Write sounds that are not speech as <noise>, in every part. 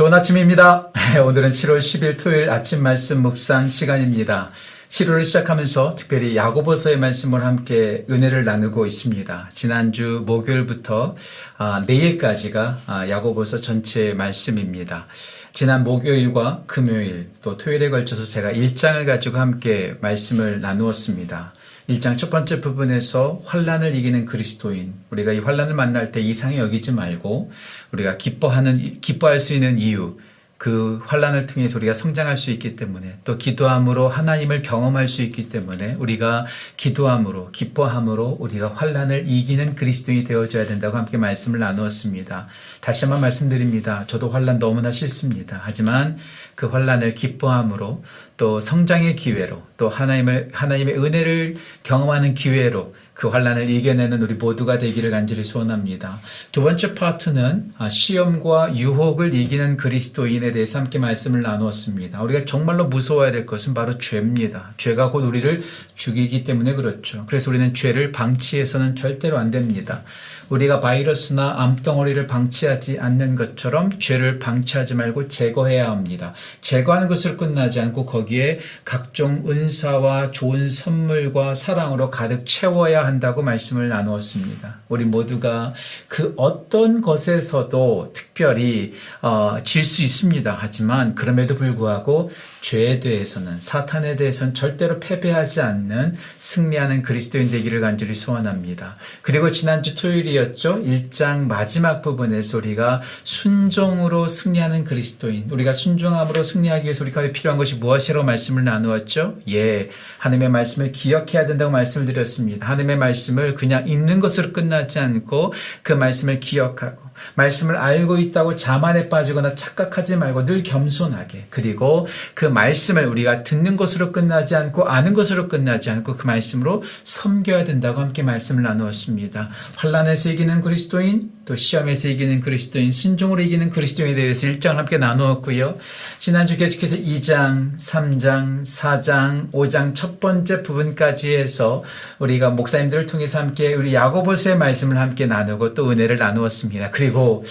좋은 아침입니다. <laughs> 오늘은 7월 10일 토요일 아침 말씀 묵상 시간입니다. 7월을 시작하면서 특별히 야고보서의 말씀을 함께 은혜를 나누고 있습니다. 지난주 목요일부터 아, 내일까지가 아, 야고보서 전체 말씀입니다. 지난 목요일과 금요일 또 토요일에 걸쳐서 제가 일장을 가지고 함께 말씀을 나누었습니다. 1장 첫 번째 부분에서 환란을 이기는 그리스도인. 우리가 이 환란을 만날 때 이상히 여기지 말고 우리가 기뻐하는 기뻐할 수 있는 이유 그 환란을 통해서 우리가 성장할 수 있기 때문에 또 기도함으로 하나님을 경험할 수 있기 때문에 우리가 기도함으로 기뻐함으로 우리가 환란을 이기는 그리스도인이 되어줘야 된다고 함께 말씀을 나누었습니다. 다시 한번 말씀드립니다. 저도 환란 너무나 싫습니다. 하지만 그 환란을 기뻐함으로 또 성장의 기회로 또 하나님을 하나님의 은혜를 경험하는 기회로 그 환란을 이겨내는 우리 모두가 되기를 간절히 소원합니다. 두 번째 파트는 아, 시험과 유혹을 이기는 그리스도인에 대해서 함께 말씀을 나누었습니다. 우리가 정말로 무서워야 될 것은 바로 죄입니다. 죄가 곧 우리를 죽이기 때문에 그렇죠. 그래서 우리는 죄를 방치해서는 절대로 안 됩니다. 우리가 바이러스나 암덩어리를 방치하지 않는 것처럼 죄를 방치하지 말고 제거해야 합니다. 제거하는 것으로 끝나지 않고 거기에 각종 은사와 좋은 선물과 사랑으로 가득 채워야 한다고 말씀을 나누었습니다. 우리 모두가 그 어떤 것에서도 특별히 어, 질 수 있습니다. 하지만 그럼에도 불구하고 죄에 대해서는 사탄에 대해서는 절대로 패배하지 않는 승리하는 그리스도인 되기를 간절히 소원합니다. 그리고 지난주 토요일이었죠. 1장 마지막 부분에서 우리가 순종으로 승리하는 그리스도인, 우리가 순종함으로 승리하기 위해서 우리가 필요한 것이 무엇이라고 말씀을 나누었죠? 예, 하나님의 말씀을 기억해야 된다고 말씀을 드렸습니다. 하나님의 말씀을 그냥 읽는 것으로 끝나지 않고 그 말씀을 기억하고 말씀을 알고 있다고 자만에 빠지거나 착각하지 말고 늘 겸손하게 그리고 그 말씀을 우리가 듣는 것으로 끝나지 않고 아는 것으로 끝나지 않고 그 말씀으로 섬겨야 된다고 함께 말씀을 나누었습니다. 환란에서 이기는 그리스도인 또 시험에서 이기는 그리스도인 순종으로 이기는 그리스도인에 대해서 일장을 함께 나누었고요. 지난주 계속해서 2장, 3장, 4장, 5장 첫 번째 부분까지 해서 우리가 목사님들을 통해서 함께 우리 야고보서의 말씀을 함께 나누고 또 은혜를 나누었습니다. 그리고 그리고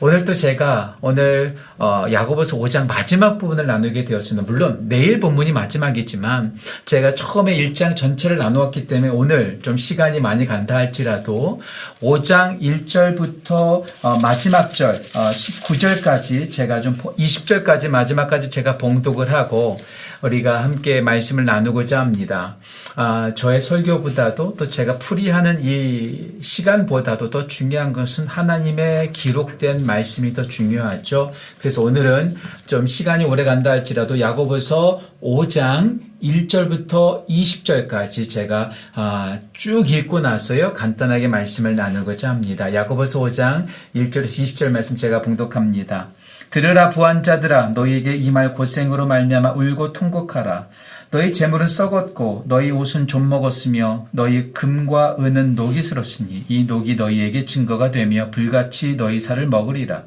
오늘 또 제가 오늘 어, 야고보서 5장 마지막 부분을 나누게 되었습니다. 물론 내일 본문이 마지막이지만 제가 처음에 1장 전체를 나누었기 때문에 오늘 좀 시간이 많이 간다 할지라도 5장 1절부터 어, 마지막 절 어, 19절까지 제가 좀 20절까지 마지막까지 제가 봉독을 하고 우리가 함께 말씀을 나누고자 합니다. 아, 저의 설교보다도 또 제가 풀이하는 이 시간보다도 더 중요한 것은 하나님의 기록된 말씀이 더 중요하죠. 그래서 오늘은 좀 시간이 오래 간다 할지라도 야고보서 5장 1절부터 20절까지 제가 아, 쭉 읽고 나서요 간단하게 말씀을 나누고자 합니다. 야고보서 5장 1절에서 20절 말씀 제가 봉독합니다. 들으라 부한자들아 너희에게 이 말 고생으로 말미암아 울고 통곡하라 너희 재물은 썩었고 너희 옷은 좀 먹었으며 너희 금과 은은 녹이 스럽으니 이 녹이 너희에게 증거가 되며 불같이 너희 살을 먹으리라.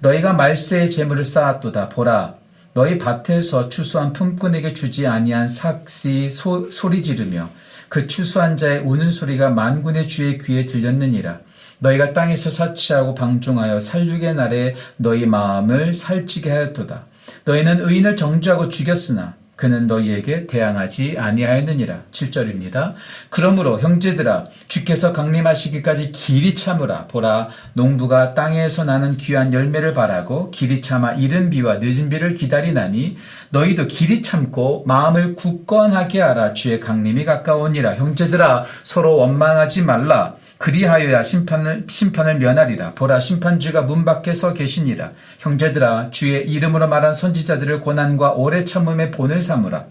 너희가 말세의 재물을 쌓았도다. 보라 너희 밭에서 추수한 품꾼에게 주지 아니한 삭시 소, 소리 지르며 그 추수한 자의 우는 소리가 만군의 주의 귀에 들렸느니라. 너희가 땅에서 사치하고 방종하여 살육의 날에 너희 마음을 살찌게 하였도다. 너희는 의인을 정죄하고 죽였으나 그는 너희에게 대항하지 아니하였느니라. 7절입니다. 그러므로 형제들아 주께서 강림하시기까지 길이 참으라. 보라 농부가 땅에서 나는 귀한 열매를 바라고 길이 참아 이른 비와 늦은 비를 기다리나니 너희도 길이 참고 마음을 굳건하게 하라. 주의 강림이 가까우니라. 형제들아 서로 원망하지 말라. 그리하여야 심판을, 심판을 면하리라. 보라, 심판주가 문 밖에 서 계시니라. 형제들아, 주의 이름으로 말한 선지자들을 고난과 오래 참음의 본을 삼으라.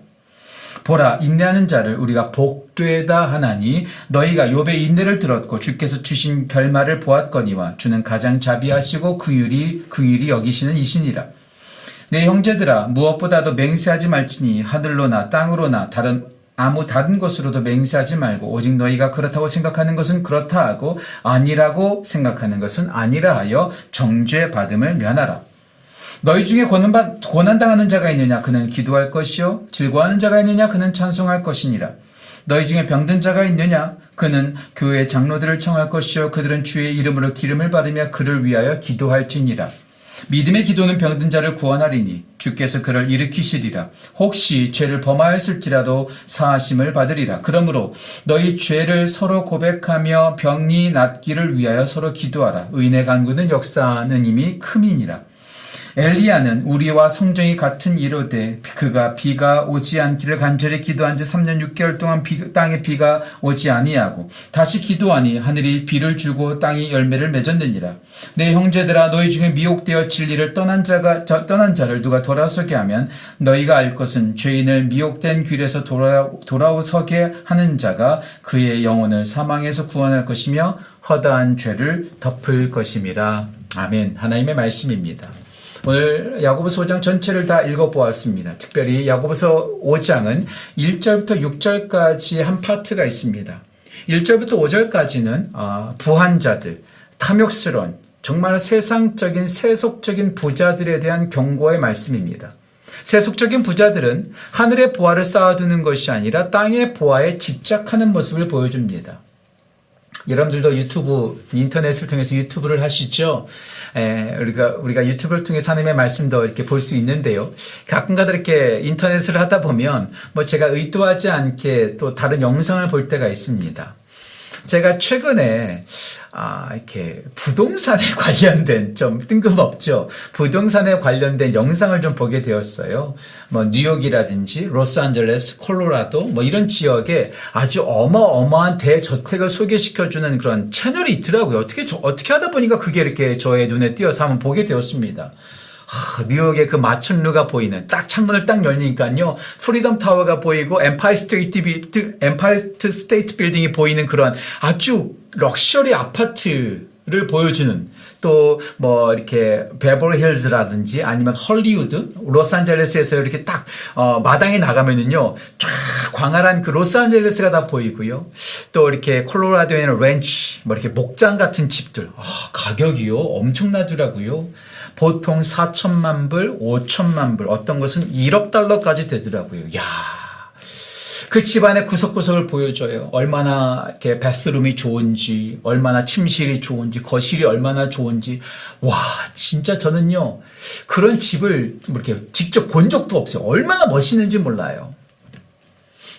보라 인내하는 자를 우리가 복되다 하나니 너희가 욥의 인내를 들었고 주께서 주신 결말을 보았거니와 주는 가장 자비하시고 긍휼이 긍휼이 여기시는 이신이라 내 형제들아 무엇보다도 맹세하지 말지니 하늘로나 땅으로나 다른 아무 다른 것으로도 맹세하지 말고 오직 너희가 그렇다고 생각하는 것은 그렇다 하고 아니라고 생각하는 것은 아니라 하여 정죄 받음을 면하라. 너희 중에 고난받, 고난당하는 자가 있느냐 그는 기도할 것이요 즐거워하는 자가 있느냐 그는 찬송할 것이니라. 너희 중에 병든 자가 있느냐 그는 교회 장로들을 청할 것이요 그들은 주의 이름으로 기름을 바르며 그를 위하여 기도할지니라. 믿음의 기도는 병든 자를 구원하리니 주께서 그를 일으키시리라. 혹시 죄를 범하였을지라도 사하심을 받으리라. 그러므로 너희 죄를 서로 고백하며 병이 낫기를 위하여 서로 기도하라. 의인의 간구는 역사는 이미 크민이라. 엘리야는 우리와 성정이 같은 이로되 그가 비가 오지 않기를 간절히 기도한 지 3년 6개월 동안 비, 땅에 비가 오지 아니하고 다시 기도하니 하늘이 비를 주고 땅이 열매를 맺었느니라. 내 형제들아 너희 중에 미혹되어 진리를 떠난 자가 저, 떠난 자를 누가 돌아서게 하면 너희가 알 것은 죄인을 미혹된 길에서 돌아 돌아서게 하는 자가 그의 영혼을 사망에서 구원할 것이며 허다한 죄를 덮을 것임이라. 아멘. 하나님의 말씀입니다. 오늘 야고보서 5장 전체를 다 읽어보았습니다. 특별히 야고보서 5장은 1절부터 6절까지 한 파트가 있습니다. 1절부터 5절까지는 아, 부한자들, 탐욕스러운 정말 세상적인 세속적인 부자들에 대한 경고의 말씀입니다. 세속적인 부자들은 하늘의 보화를 쌓아두는 것이 아니라 땅의 보화에 집착하는 모습을 보여줍니다. 여러분들도 유튜브, 인터넷을 통해서 유튜브를 하시죠? 에, 우리가, 우리가 유튜브를 통해 하나님의 말씀도 이렇게 볼 수 있는데요. 가끔가다 이렇게 인터넷을 하다 보면 뭐 제가 의도하지 않게 또 다른 영상을 볼 때가 있습니다. 제가 최근에 아, 이렇게 부동산에 <laughs> 관련된 좀 뜬금없죠. 부동산에 관련된 영상을 좀 보게 되었어요. 뭐 뉴욕이라든지 로스앤젤레스, 콜로라도 뭐 이런 지역에 아주 어마어마한 대저택을 소개시켜 주는 그런 채널이 있더라고요. 어떻게 어떻게 하다 보니까 그게 이렇게 저의 눈에 띄어서 한번 보게 되었습니다. 하, 뉴욕의 그 마천루가 보이는 딱 창문을 딱 열리니까요. 프리덤 타워가 보이고 엠파이어 스테이트 엠파이어 스테이트 빌딩이 보이는 그런 아주 럭셔리 아파트를 보여주는 또 뭐 이렇게 베버리 힐즈라든지 아니면 헐리우드 로스앤젤레스에서 이렇게 딱 어, 마당에 나가면은요. 쫙 광활한 그 로스앤젤레스가 다 보이고요. 또 이렇게 콜로라도에는 ranch 뭐 이렇게 목장 같은 집들. 아, 가격이요. 엄청나더라고요 보통 4천만 불, 5천만 불, 어떤 것은 1억 달러까지 되더라고요. 야. 그 집안의 구석구석을 보여줘요. 얼마나 이렇게 베스룸이 좋은지, 얼마나 침실이 좋은지, 거실이 얼마나 좋은지. 와, 진짜 저는요, 그런 집을 이렇게 직접 본 적도 없어요. 얼마나 멋있는지 몰라요.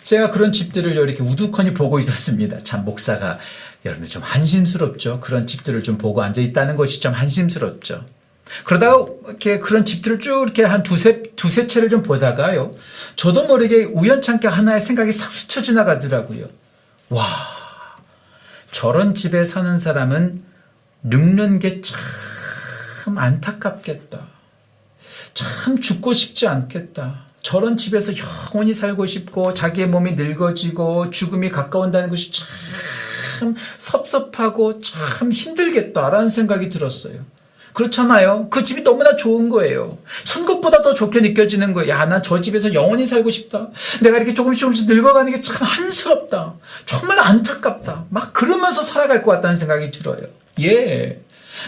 제가 그런 집들을 이렇게 우두커니 보고 있었습니다. 참, 목사가 여러분 좀 한심스럽죠. 그런 집들을 좀 보고 앉아 있다는 것이 좀 한심스럽죠. 그러다가 이렇게 그런 집들을 쭉 이렇게 한 두세, 두세 채를 좀 보다가요. 저도 모르게 우연찮게 하나의 생각이 싹 스쳐 지나가더라고요. 와, 저런 집에 사는 사람은 늙는 게 참 안타깝겠다. 참 죽고 싶지 않겠다. 저런 집에서 영원히 살고 싶고 자기의 몸이 늙어지고 죽음이 가까운다는 것이 참 섭섭하고 참 힘들겠다라는 생각이 들었어요. 그렇잖아요. 그 집이 너무나 좋은 거예요. 천국보다 더 좋게 느껴지는 거예요. 야, 나 저 집에서 영원히 살고 싶다. 내가 이렇게 조금씩 조금씩 늙어가는 게 참 한스럽다. 정말 안타깝다. 막 그러면서 살아갈 것 같다는 생각이 들어요. 예.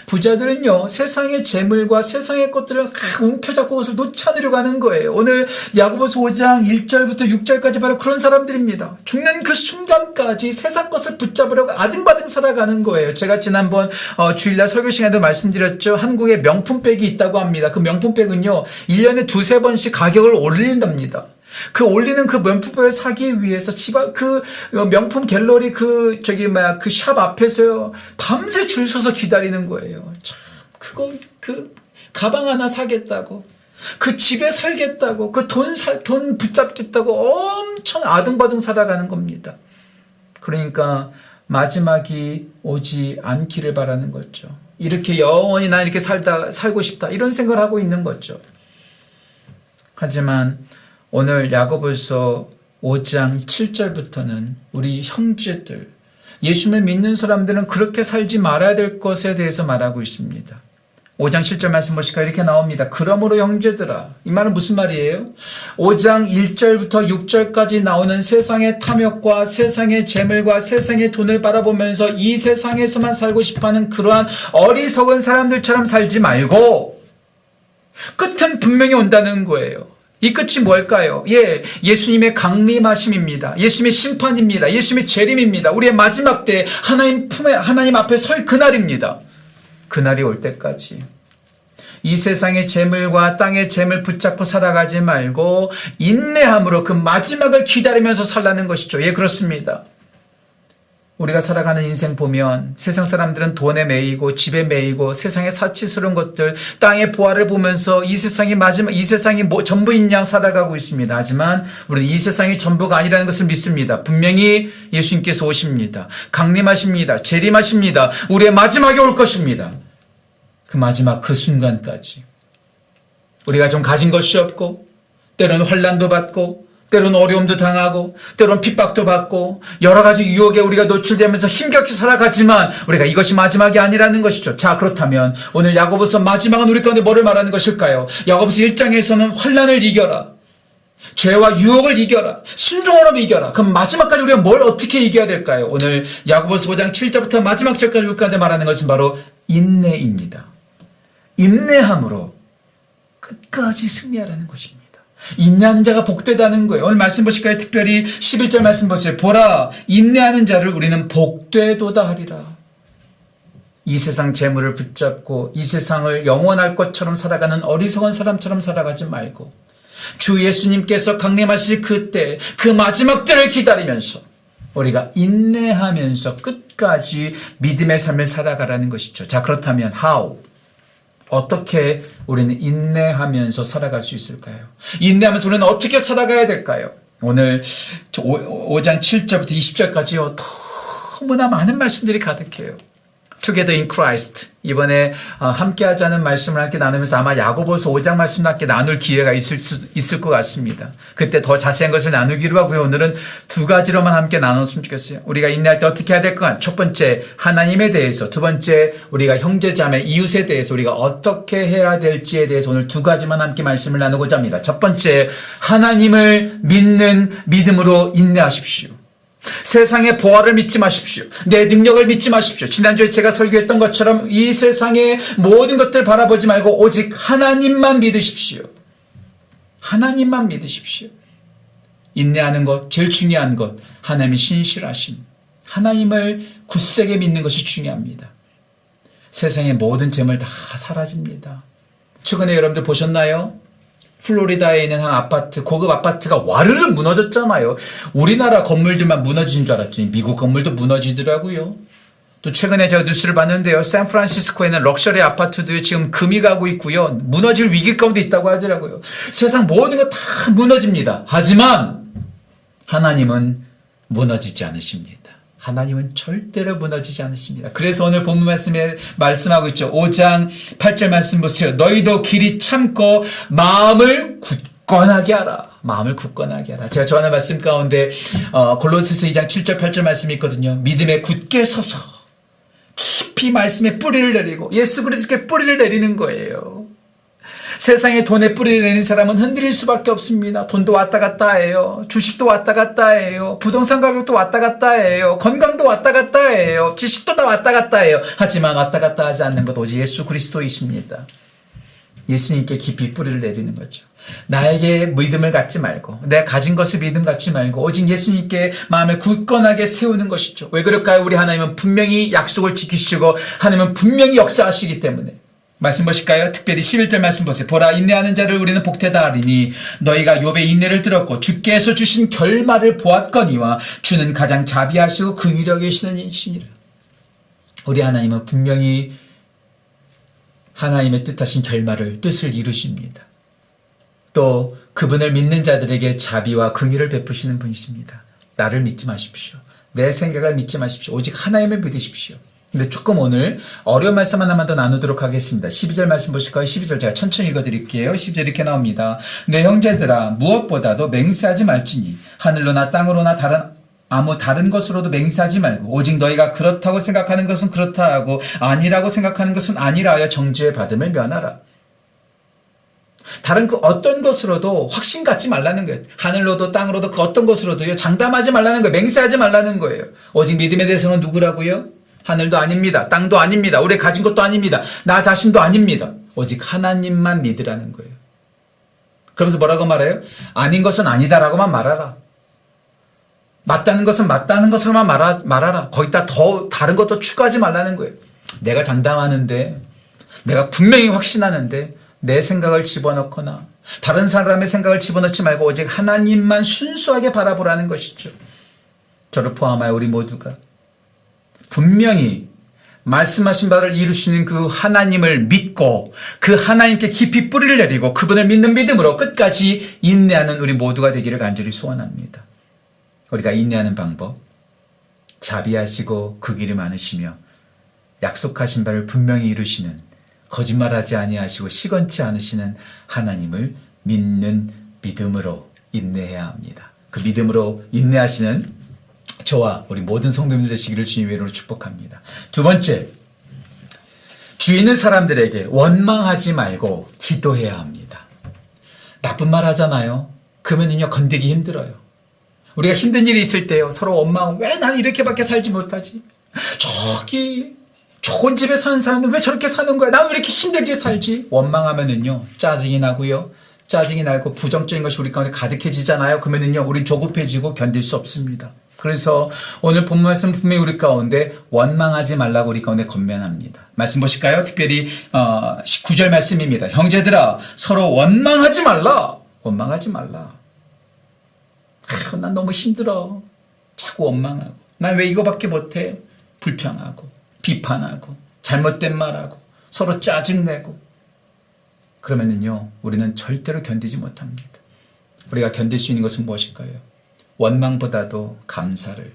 부자들은요, 세상의 재물과 세상의 것들을 움켜잡고 그것을 놓쳐내려고 하는 거예요. 오늘 야구보서 5장 1절부터 6절까지 바로 그런 사람들입니다. 죽는 그 순간까지 세상 것을 붙잡으려고 아등바등 살아가는 거예요. 제가 지난번 어, 주일날 설교 시간에도 말씀드렸죠. 한국에 명품백이 있다고 합니다. 그 명품백은요, 1년에 두세 번씩 가격을 올린답니다. 그 올리는 그 명품백을 사기 위해서 집앞 그 어, 명품 갤러리 그 저기 뭐야 그 샵 앞에서요 밤새 줄 서서 기다리는 거예요. 참 그거 그 가방 하나 사겠다고 그 집에 살겠다고 그돈살돈 붙잡겠다고 엄청 아등바등 살아가는 겁니다. 그러니까 마지막이 오지 않기를 바라는 거죠. 이렇게 영원히 나 이렇게 살다 살고 싶다 이런 생각을 하고 있는 거죠. 하지만 오늘 야고보서 5장 7절부터는 우리 형제들, 예수를 믿는 사람들은 그렇게 살지 말아야 될 것에 대해서 말하고 있습니다. 5장 7절 말씀 보시까 이렇게 나옵니다. 그러므로 형제들아. 이 말은 무슨 말이에요? 5장 1절부터 6절까지 나오는 세상의 탐욕과 세상의 재물과 세상의 돈을 바라보면서 이 세상에서만 살고 싶어하는 그러한 어리석은 사람들처럼 살지 말고 끝은 분명히 온다는 거예요. 이 끝이 뭘까요? 예, 예수님의 강림하심입니다. 예수님의 심판입니다. 예수님의 재림입니다. 우리의 마지막 때 하나님 품에 하나님 앞에 설 그날입니다. 그날이 올 때까지 이 세상의 재물과 땅의 재물 붙잡고 살아가지 말고 인내함으로 그 마지막을 기다리면서 살라는 것이죠. 예, 그렇습니다. 우리가 살아가는 인생 보면 세상 사람들은 돈에 매이고 집에 매이고 세상의 사치스러운 것들, 땅의 보화를 보면서 이 세상이 마지막, 이 세상이 뭐, 전부인 양 살아가고 있습니다. 하지만 우리는 이 세상이 전부가 아니라는 것을 믿습니다. 분명히 예수님께서 오십니다. 강림하십니다. 재림하십니다. 우리의 마지막에 올 것입니다. 그 마지막 그 순간까지. 우리가 좀 가진 것이 없고, 때로는 환란도 받고, 때로는 어려움도 당하고 때로는 핍박도 받고 여러 가지 유혹에 우리가 노출되면서 힘겹게 살아가지만 우리가 이것이 마지막이 아니라는 것이죠. 자 그렇다면 오늘 야고보서 마지막은 우리 가운데 뭐를 말하는 것일까요? 야고보서 1장에서는 환란을 이겨라. 죄와 유혹을 이겨라. 순종으로 이겨라. 그럼 마지막까지 우리가 뭘 어떻게 이겨야 될까요? 오늘 야고보서 5장 7절부터 마지막 절까지 우리 가운데 말하는 것은 바로 인내입니다. 인내함으로 끝까지 승리하라는 것입니다. 인내하는 자가 복되다는 거예요. 오늘 말씀 보실까요? 특별히 11절 말씀 보세요. 보라, 인내하는 자를 우리는 복되도다 하리라. 이 세상 재물을 붙잡고 이 세상을 영원할 것처럼 살아가는 어리석은 사람처럼 살아가지 말고 주 예수님께서 강림하실 그때 그 마지막 때를 기다리면서 우리가 인내하면서 끝까지 믿음의 삶을 살아가라는 것이죠. 자, 그렇다면 how? 어떻게 우리는 인내하면서 살아갈 수 있을까요? 인내하면서 우리는 어떻게 살아가야 될까요? 오늘 5장 7절부터 20절까지 너무나 많은 말씀들이 가득해요. Together in Christ. 이번에 어, 함께 하자는 말씀을 함께 나누면서 아마 야고보서 5장 말씀 함께 나눌 기회가 있을 수 있을 것 같습니다. 그때 더 자세한 것을 나누기로 하고요. 오늘은 두 가지로만 함께 나눴으면 좋겠어요. 우리가 인내할 때 어떻게 해야 될까? 첫 번째 하나님에 대해서, 두 번째 우리가 형제 자매 이웃에 대해서 우리가 어떻게 해야 될지에 대해서 오늘 두 가지만 함께 말씀을 나누고자 합니다. 첫 번째 하나님을 믿는 믿음으로 인내하십시오. 세상의 보화를 믿지 마십시오. 내 능력을 믿지 마십시오. 지난주에 제가 설교했던 것처럼 이 세상의 모든 것들 바라보지 말고 오직 하나님만 믿으십시오. 하나님만 믿으십시오. 인내하는 것, 제일 중요한 것, 하나님의 신실하심. 하나님을 굳세게 믿는 것이 중요합니다. 세상의 모든 재물 다 사라집니다. 최근에 여러분들 보셨나요? 플로리다에 있는 한 아파트, 고급 아파트가 와르르 무너졌잖아요. 우리나라 건물들만 무너진 줄 알았더니 미국 건물도 무너지더라고요. 또 최근에 제가 뉴스를 봤는데요. 샌프란시스코에는 럭셔리 아파트도 지금 금이 가고 있고요. 무너질 위기 가운데 있다고 하더라고요. 세상 모든 거 다 무너집니다. 하지만 하나님은 무너지지 않으십니다. 하나님은 절대로 무너지지 않으십니다. 그래서 오늘 본문 말씀에 말씀하고 있죠. 5장 8절 말씀 보세요. 너희도 길이 참고 마음을 굳건하게 하라. 마음을 굳건하게 하라. 제가 좋아하는 말씀 가운데 어, 골로새서 2장 7절 8절 말씀이 있거든요. 믿음에 굳게 서서 깊이 말씀에 뿌리를 내리고 예수 그리스도께 뿌리를 내리는 거예요. 세상에 돈에 뿌리를 내는 사람은 흔들릴 수밖에 없습니다. 돈도 왔다 갔다 해요. 주식도 왔다 갔다 해요. 부동산 가격도 왔다 갔다 해요. 건강도 왔다 갔다 해요. 지식도 다 왔다 갔다 해요. 하지만 왔다 갔다 하지 않는 것 오직 예수 그리스도이십니다. 예수님께 깊이 뿌리를 내리는 거죠. 나에게 믿음을 갖지 말고 내가 가진 것을 믿음 갖지 말고 오직 예수님께 마음을 굳건하게 세우는 것이죠. 왜 그럴까요? 우리 하나님은 분명히 약속을 지키시고 하나님은 분명히 역사하시기 때문에 말씀 보실까요? 특별히 11절 말씀 보세요. 보라 인내하는 자를 우리는 복되다 하리니 너희가 욥의 인내를 들었고 주께서 주신 결말을 보았거니와 주는 가장 자비하시고 긍휼히 계시는 이시니라. 우리 하나님은 분명히 하나님의 뜻하신 결말을 뜻을 이루십니다. 또 그분을 믿는 자들에게 자비와 긍휼을 베푸시는 분이십니다. 나를 믿지 마십시오. 내 생각을 믿지 마십시오. 오직 하나님을 믿으십시오. 근데 조금 오늘 어려운 말씀 하나만 더 나누도록 하겠습니다. 12절 말씀 보실까요? 12절 제가 천천히 읽어드릴게요. 12절 이렇게 나옵니다. 내 형제들아 무엇보다도 맹세하지 말지니 하늘로나 땅으로나 다른 아무 다른 것으로도 맹세하지 말고 오직 너희가 그렇다고 생각하는 것은 그렇다 하고 아니라고 생각하는 것은 아니라 하여 정죄의 받음을 면하라. 다른 그 어떤 것으로도 확신 갖지 말라는 거예요. 하늘로도 땅으로도 그 어떤 것으로도요. 장담하지 말라는 거예요. 맹세하지 말라는 거예요. 오직 믿음에 대해서는 누구라고요? 하늘도 아닙니다. 땅도 아닙니다. 우리 가진 것도 아닙니다. 나 자신도 아닙니다. 오직 하나님만 믿으라는 거예요. 그러면서 뭐라고 말해요? 아닌 것은 아니다라고만 말하라. 맞다는 것은 맞다는 것으로만 말하, 말하라. 거기다 더 다른 것도 추가하지 말라는 거예요. 내가 장담하는데 내가 분명히 확신하는데 내 생각을 집어넣거나 다른 사람의 생각을 집어넣지 말고 오직 하나님만 순수하게 바라보라는 것이죠. 저를 포함하여 우리 모두가 분명히 말씀하신 바를 이루시는 그 하나님을 믿고 그 하나님께 깊이 뿌리를 내리고 그분을 믿는 믿음으로 끝까지 인내하는 우리 모두가 되기를 간절히 소원합니다. 우리가 인내하는 방법 자비하시고 그 길이 많으시며 약속하신 바를 분명히 이루시는 거짓말하지 아니하시고 시건치 않으시는 하나님을 믿는 믿음으로 인내해야 합니다. 그 믿음으로 인내하시는 저와 우리 모든 성도님들 되시기를 주님의 이름으로 축복합니다. 두 번째, 주위 있는 사람들에게 원망하지 말고 기도해야 합니다. 나쁜 말 하잖아요. 그러면요 건드기 힘들어요. 우리가 힘든 일이 있을 때요 서로 원망 왜 나는 이렇게밖에 살지 못하지? 저기 좋은 집에 사는 사람들 왜 저렇게 사는 거야? 나는 왜 이렇게 힘들게 살지? 원망하면은요 짜증이 나고요. 짜증이 나고 부정적인 것이 우리 가운데 가득해지잖아요. 그러면은요 우리 조급해지고 견딜 수 없습니다. 그래서 오늘 본문 말씀 분명히 우리 가운데 원망하지 말라고 우리 가운데 건면합니다. 말씀 보실까요? 특별히 어, 19절 말씀입니다. 형제들아 서로 원망하지 말라. 원망하지 말라. 아, 난 너무 힘들어. 자꾸 원망하고. 난 왜 이거밖에 못해? 불평하고 비판하고 잘못된 말하고 서로 짜증내고 그러면은요 우리는 절대로 견디지 못합니다. 우리가 견딜 수 있는 것은 무엇일까요? 원망보다도 감사를,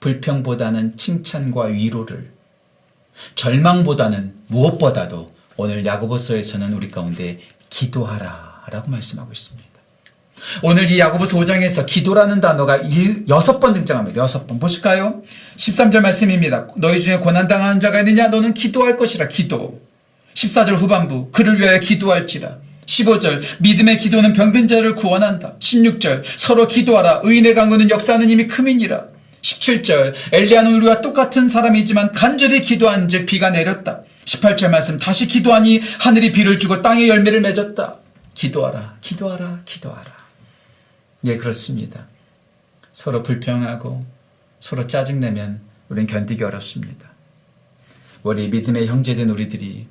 불평보다는 칭찬과 위로를, 절망보다는 무엇보다도 오늘 야고보서에서는 우리 가운데 기도하라 라고 말씀하고 있습니다. 오늘 이 야고보서 5장에서 기도라는 단어가 6번 등장합니다. 6번. 보실까요? 13절 말씀입니다. 너희 중에 고난당하는 자가 있느냐? 너는 기도할 것이라. 기도. 14절 후반부. 그를 위하여 기도할지라. 15절 믿음의 기도는 병든 자를 구원한다. 16절 서로 기도하라. 의인의 강구는 역사하는 이미 크민이라. 17절 엘리야는 우리와 똑같은 사람이지만 간절히 기도한 즉 비가 내렸다. 18절 말씀 다시 기도하니 하늘이 비를 주고 땅에 열매를 맺었다. 기도하라. 기도하라. 기도하라. 예, 그렇습니다. 서로 불평하고 서로 짜증내면 우리는 견디기 어렵습니다. 우리 믿음의 형제된 우리들이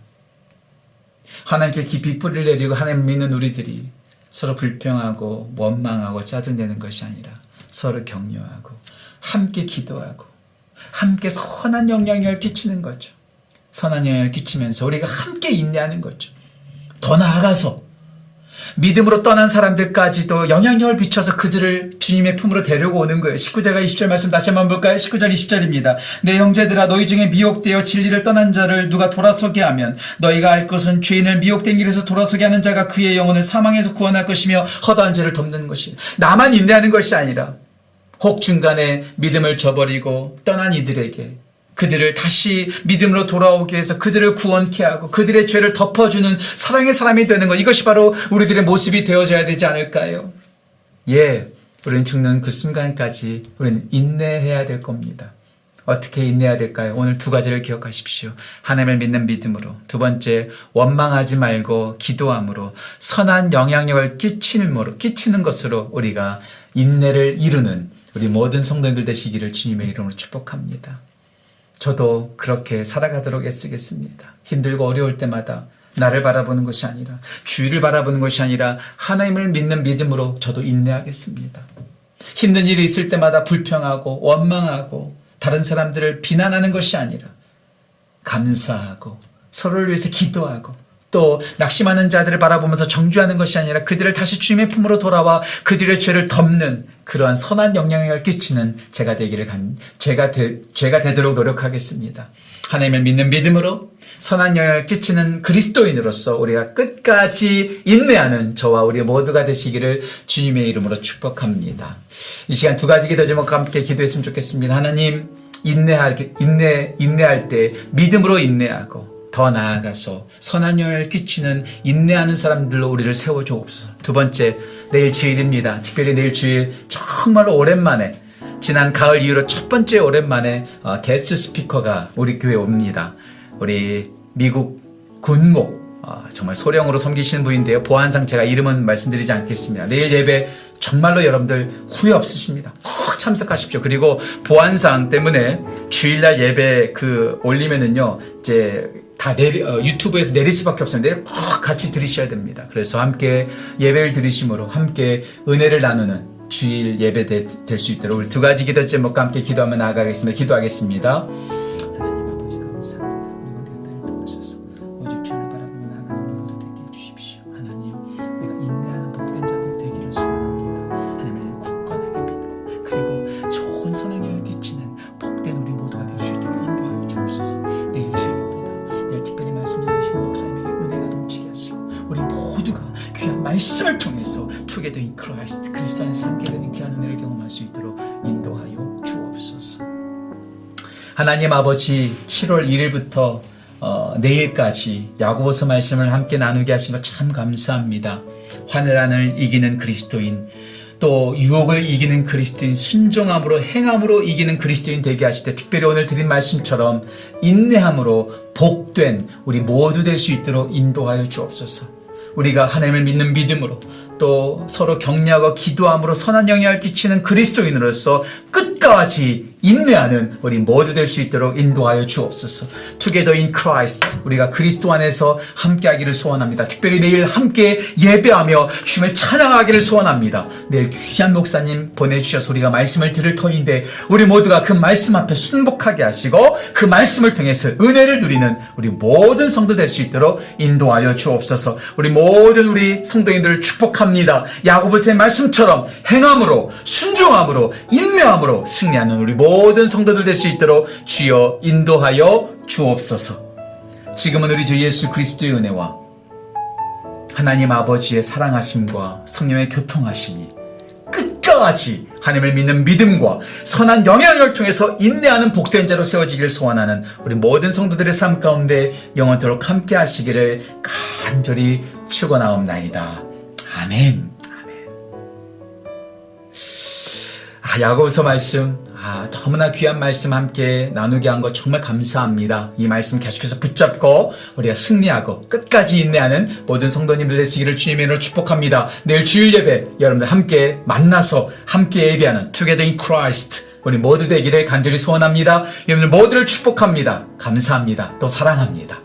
하나님께 깊이 뿌리를 내리고 하나님 믿는 우리들이 서로 불평하고 원망하고 짜증내는 것이 아니라 서로 격려하고 함께 기도하고 함께 선한 영향력을 끼치는 거죠. 선한 영향을 끼치면서 우리가 함께 인내하는 거죠. 더 나아가서 믿음으로 떠난 사람들까지도 영향력을 비춰서 그들을 주님의 품으로 데려고 오는 거예요. 19절과 20절 말씀 다시 한번 볼까요? 19절 20절입니다. 내 형제들아 너희 중에 미혹되어 진리를 떠난 자를 누가 돌아서게 하면 너희가 알 것은 죄인을 미혹된 길에서 돌아서게 하는 자가 그의 영혼을 사망에서 구원할 것이며 허다한 죄를 덮는 것이 나만 인내하는 것이 아니라 혹 중간에 믿음을 저버리고 떠난 이들에게 그들을 다시 믿음으로 돌아오게 해서 그들을 구원케 하고 그들의 죄를 덮어주는 사랑의 사람이 되는 것. 이것이 바로 우리들의 모습이 되어져야 되지 않을까요? 예, 우리는 죽는 그 순간까지 우리는 인내해야 될 겁니다. 어떻게 인내해야 될까요? 오늘 두 가지를 기억하십시오. 하나님을 믿는 믿음으로. 두 번째, 원망하지 말고 기도함으로 선한 영향력을 끼치는, 것으로 우리가 인내를 이루는 우리 모든 성도들 되시기를 주님의 이름으로 축복합니다. 저도 그렇게 살아가도록 애쓰겠습니다. 힘들고 어려울 때마다 나를 바라보는 것이 아니라 주위를 바라보는 것이 아니라 하나님을 믿는 믿음으로 저도 인내하겠습니다. 힘든 일이 있을 때마다 불평하고 원망하고 다른 사람들을 비난하는 것이 아니라 감사하고 서로를 위해서 기도하고 또 낙심하는 자들을 바라보면서 정죄하는 것이 아니라 그들을 다시 주님의 품으로 돌아와 그들의 죄를 덮는 그러한 선한 영향을 끼치는 제가 되기를 간, 제가 되, 제가 되도록 노력하겠습니다. 하나님을 믿는 믿음으로 선한 영향을 끼치는 그리스도인으로서 우리가 끝까지 인내하는 저와 우리 모두가 되시기를 주님의 이름으로 축복합니다. 이 시간 두 가지 기도 제목과 함께 기도했으면 좋겠습니다. 하나님 인내할 인내 인내할 때 믿음으로 인내하고 더 나아가서 선한 영향을 끼치는 인내하는 사람들로 우리를 세워주옵소서. 두 번째, 내일 주일입니다. 특별히 내일 주일 정말로 오랜만에 지난 가을 이후로 첫 번째 오랜만에 어, 게스트 스피커가 우리 교회 옵니다. 우리 미국 군목 어, 정말 소령으로 섬기시는 분인데요. 보안상 제가 이름은 말씀드리지 않겠습니다. 내일 예배 정말로 여러분들 후회 없으십니다. 꼭 참석하십시오. 그리고 보안상 때문에 주일날 예배 그 올리면은요, 이제 다 내리, 어, 유튜브에서 내릴 수밖에 없습니다. 꼭 같이 들으셔야 됩니다. 그래서 함께 예배를 들으심으로 함께 은혜를 나누는 주일 예배 될 수 있도록 우리 두 가지 기도 제목과 함께 기도하며 나아가겠습니다. 기도하겠습니다. 말씀을 통해서 together in Christ 그리스도 안에서 함께 되는 귀한 은혜를 경험할 수 있도록 인도하여 주옵소서. 하나님 아버지 7월 1일부터 어, 내일까지 야고보서 말씀을 함께 나누게 하신 것 참 감사합니다. 환난을 이기는 그리스도인 또 유혹을 이기는 그리스도인 순종함으로 행함으로 이기는 그리스도인 되게 하실 때 특별히 오늘 드린 말씀처럼 인내함으로 복된 우리 모두 될 수 있도록 인도하여 주옵소서. 우리가 하나님을 믿는 믿음으로 또 서로 격려하고 기도함으로 선한 영향을 끼치는 그리스도인으로서 끝까지 인내하는 우리 모두 될 수 있도록 인도하여 주옵소서. Together in Christ 우리가 그리스도 안에서 함께하기를 소원합니다. 특별히 내일 함께 예배하며 주님을 찬양하기를 소원합니다. 내일 귀한 목사님 보내주셔서 우리가 말씀을 들을 터인데 우리 모두가 그 말씀 앞에 순복하게 하시고 그 말씀을 통해서 은혜를 누리는 우리 모든 성도 될 수 있도록 인도하여 주옵소서. 우리 모든 우리 성도님들을 축복합니다. 야고보스의 말씀처럼 행함으로 순종함으로 인내함으로 승리하는 우리 모든 성도들 될 수 있도록 주여 인도하여 주옵소서. 지금은 우리 주 예수 그리스도의 은혜와 하나님 아버지의 사랑하심과 성령의 교통하심이 끝까지 하나님을 믿는 믿음과 선한 영향을 통해서 인내하는 복된 자로 세워지기를 소원하는 우리 모든 성도들의 삶 가운데 영원토록 함께 하시기를 간절히 축원하옵나이다. 아멘. 아, 야고보서 말씀 아, 너무나 귀한 말씀 함께 나누게 한것 정말 감사합니다. 이 말씀 계속해서 붙잡고 우리가 승리하고 끝까지 인내하는 모든 성도님들 되시기를 주님의 이름으로 축복합니다. 내일 주일 예배 여러분들 함께 만나서 함께 예배하는 Together in Christ 우리 모두 되기를 간절히 소원합니다. 여러분들 모두를 축복합니다. 감사합니다. 또 사랑합니다.